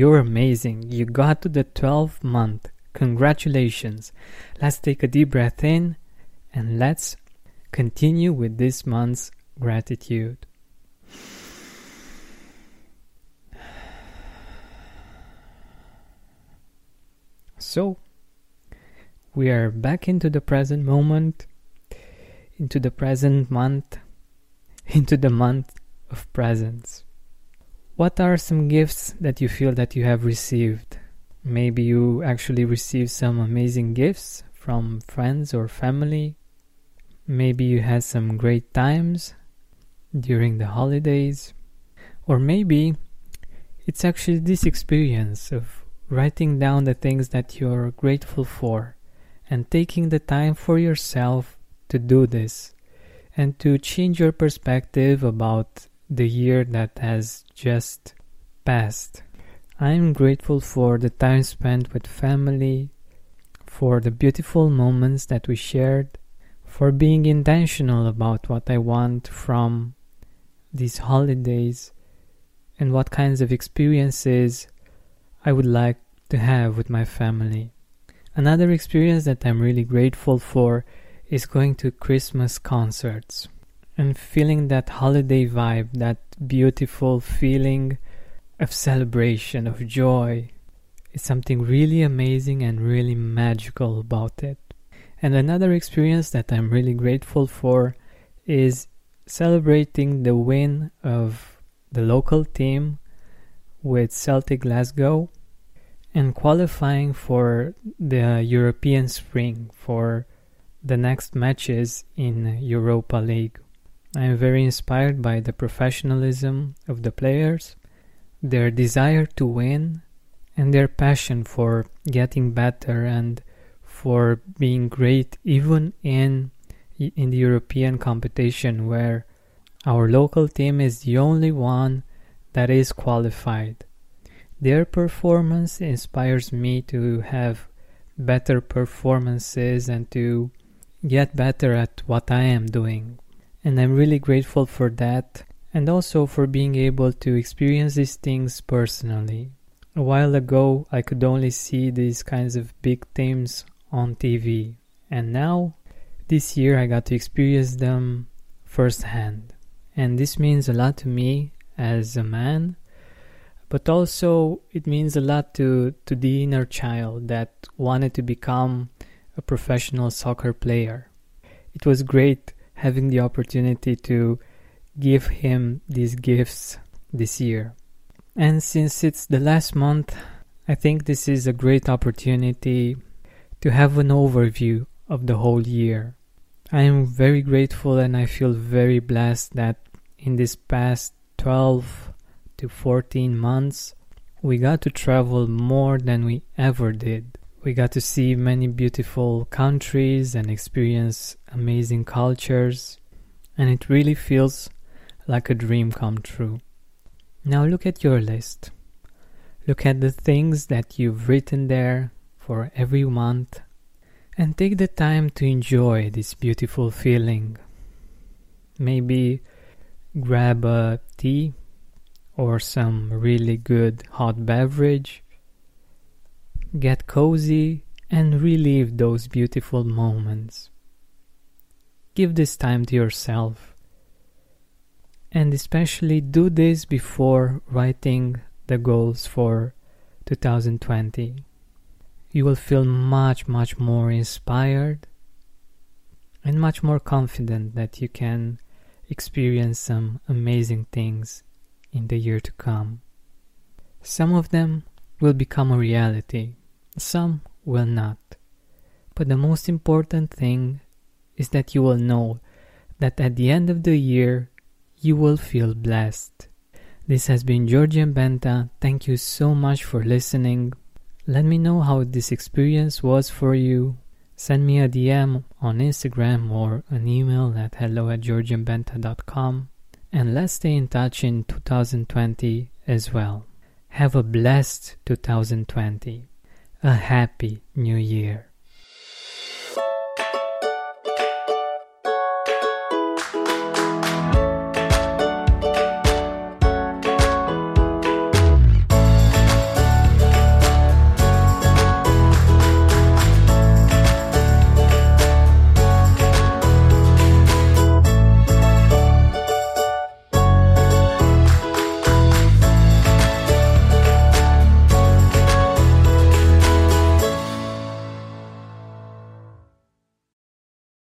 You're amazing. You got to the 12th month. Congratulations. Let's take a deep breath in and let's continue with this month's gratitude. So, we are back into the present moment, into the present month, into the month of presents. What are some gifts that you feel that you have received? Maybe you actually received some amazing gifts from friends or family. Maybe you had some great times during the holidays. Or maybe it's actually this experience of writing down the things that you're grateful for and taking the time for yourself to do this and to change your perspective about the year that has just passed. I'm grateful for the time spent with family, for the beautiful moments that we shared, for being intentional about what I want from these holidays and what kinds of experiences I would like to have with my family. Another experience that I'm really grateful for is going to Christmas concerts and feeling that holiday vibe, that beautiful feeling of celebration, of joy. It's something really amazing and really magical about it. And another experience that I'm really grateful for is celebrating the win of the local team with Celtic Glasgow and qualifying for the European Spring for the next matches in Europa League. I am very inspired by the professionalism of the players, their desire to win, and their passion for getting better and for being great even in in the European competition where our local team is the only one that is qualified. Their performance inspires me to have better performances and to get better at what I am doing. And I'm really grateful for that and also for being able to experience these things personally. A while ago, I could only see these kinds of big teams on TV, and now, this year, I got to experience them firsthand. And this means a lot to me as a man but also it means a lot to to the inner child that wanted to become a professional soccer player. It was great having the opportunity to give him these gifts this year. And since it's the last month, I think this is a great opportunity to have an overview of the whole year. I am very grateful and I feel very blessed that in this past 12 to 14 months, we got to travel more than we ever did. We got to see many beautiful countries and experience amazing cultures, and it really feels like a dream come true. Now look at your list. Look at the things that you've written there for every month and take the time to enjoy this beautiful feeling. Maybe grab a tea or some really good hot beverage. Get cozy and relive those beautiful moments. Give this time to yourself. And especially do this before writing the goals for 2020. You will feel much, much more inspired and much more confident that you can experience some amazing things in the year to come. Some of them will become a reality, some will not. But the most important thing is that you will know that at the end of the year, you will feel blessed. This has been Georgian Benta. Thank you so much for listening. Let me know how this experience was for you. Send me a DM on Instagram or an email at hello at georgianbenta.com and let's stay in touch in 2020 as well. Have a blessed 2020. A happy new year.